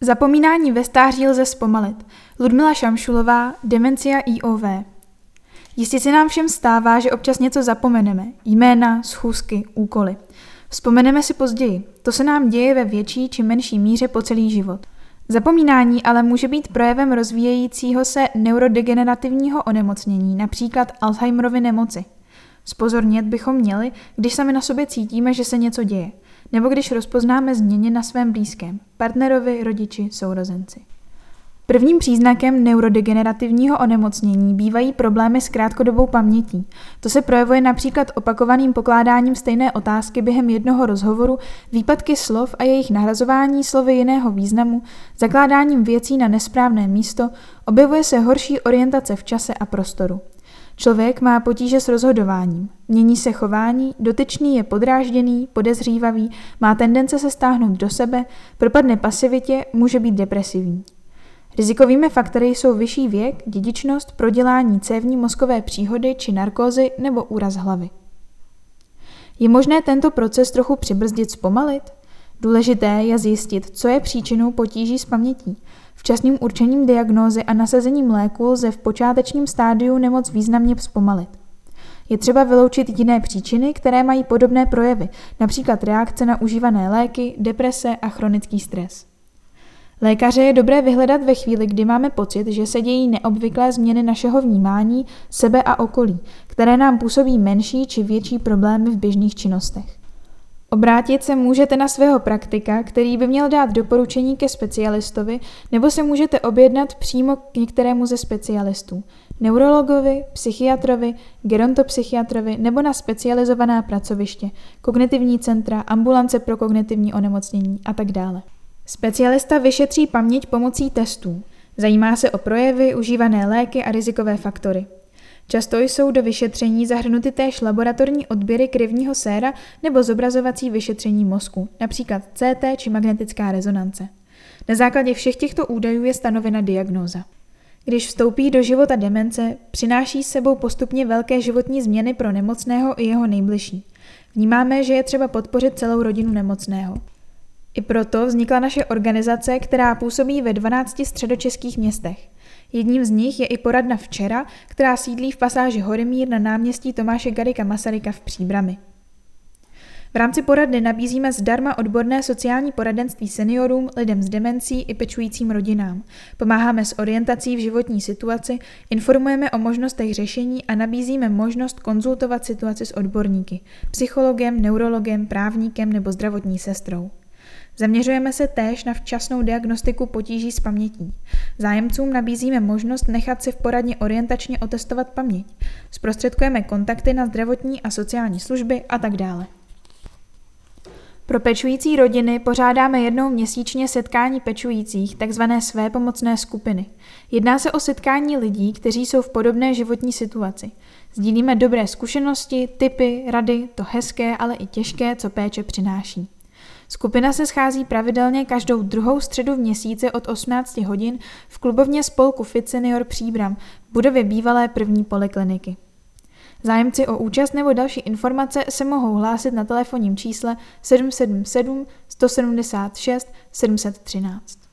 Zapomínání ve stáří lze zpomalit. Ludmila Šamšulová, Demencia IOV. Jistě se nám všem stává, že občas něco zapomeneme. Jména, schůzky, úkoly. Vzpomeneme si později. To se nám děje ve větší či menší míře po celý život. Zapomínání ale může být projevem rozvíjejícího se neurodegenerativního onemocnění, například Alzheimerovy nemoci. Spozornět bychom měli, když sami na sobě cítíme, že se něco děje, nebo když rozpoznáme změny na svém blízkém, partnerovi, rodiči, sourozenci. Prvním příznakem neurodegenerativního onemocnění bývají problémy s krátkodobou pamětí. To se projevuje například opakovaným pokládáním stejné otázky během jednoho rozhovoru, výpadky slov a jejich nahrazování slovy jiného významu, zakládáním věcí na nesprávné místo, objevuje se horší orientace v čase a prostoru. Člověk má potíže s rozhodováním. Mění se chování, dotyčný je podrážděný, podezřívavý, má tendence se stáhnout do sebe, propadne pasivitě, může být depresivní. Rizikovými faktory jsou vyšší věk, dědičnost, prodělání cévní mozkové příhody či narkózy nebo úraz hlavy. Je možné tento proces trochu přibrzdit, zpomalit? Důležité je zjistit, co je příčinou potíží s pamětí. Včasným určením diagnózy a nasazením léku lze v počátečním stádiu nemoc významně zpomalit. Je třeba vyloučit jiné příčiny, které mají podobné projevy, například reakce na užívané léky, deprese a chronický stres. Lékaře je dobré vyhledat ve chvíli, kdy máme pocit, že se dějí neobvyklé změny našeho vnímání, sebe a okolí, které nám působí menší či větší problémy v běžných činnostech. Obrátit se můžete na svého praktika, který by měl dát doporučení ke specialistovi, nebo se můžete objednat přímo k některému ze specialistů, neurologovi, psychiatrovi, gerontopsychiatrovi nebo na specializovaná pracoviště, kognitivní centra, ambulance pro kognitivní onemocnění a tak dále. Specialista vyšetří paměť pomocí testů. Zajímá se o projevy, užívané léky a rizikové faktory. Často jsou do vyšetření zahrnuty též laboratorní odběry krevního séra nebo zobrazovací vyšetření mozku, například CT či magnetická rezonance. Na základě všech těchto údajů je stanovena diagnóza. Když vstoupí do života demence, přináší s sebou postupně velké životní změny pro nemocného i jeho nejbližší. Vnímáme, že je třeba podpořit celou rodinu nemocného. I proto vznikla naše organizace, která působí ve 12 středočeských městech. Jedním z nich je i poradna Včera, která sídlí v pasáži Horymír na náměstí Tomáše Garika Masaryka v Příbrami. V rámci poradny nabízíme zdarma odborné sociální poradenství seniorům, lidem s demencí i pečujícím rodinám. Pomáháme s orientací v životní situaci, informujeme o možnostech řešení a nabízíme možnost konzultovat situaci s odborníky, psychologem, neurologem, právníkem nebo zdravotní sestrou. Zaměřujeme se též na včasnou diagnostiku potíží s pamětí. Zájemcům nabízíme možnost nechat si v poradně orientačně otestovat paměť. Zprostředkujeme kontakty na zdravotní a sociální služby a tak dále. Pro pečující rodiny pořádáme jednou měsíčně setkání pečujících, takzvané své pomocné skupiny. Jedná se o setkání lidí, kteří jsou v podobné životní situaci. Sdílíme dobré zkušenosti, typy, rady, to hezké, ale i těžké, co péče přináší. Skupina se schází pravidelně každou druhou středu v měsíci od 18 hodin v klubovně spolku Fit Senior Příbram v budově bývalé první polikliniky. Zájemci o účast nebo další informace se mohou hlásit na telefonním čísle 777 176 713.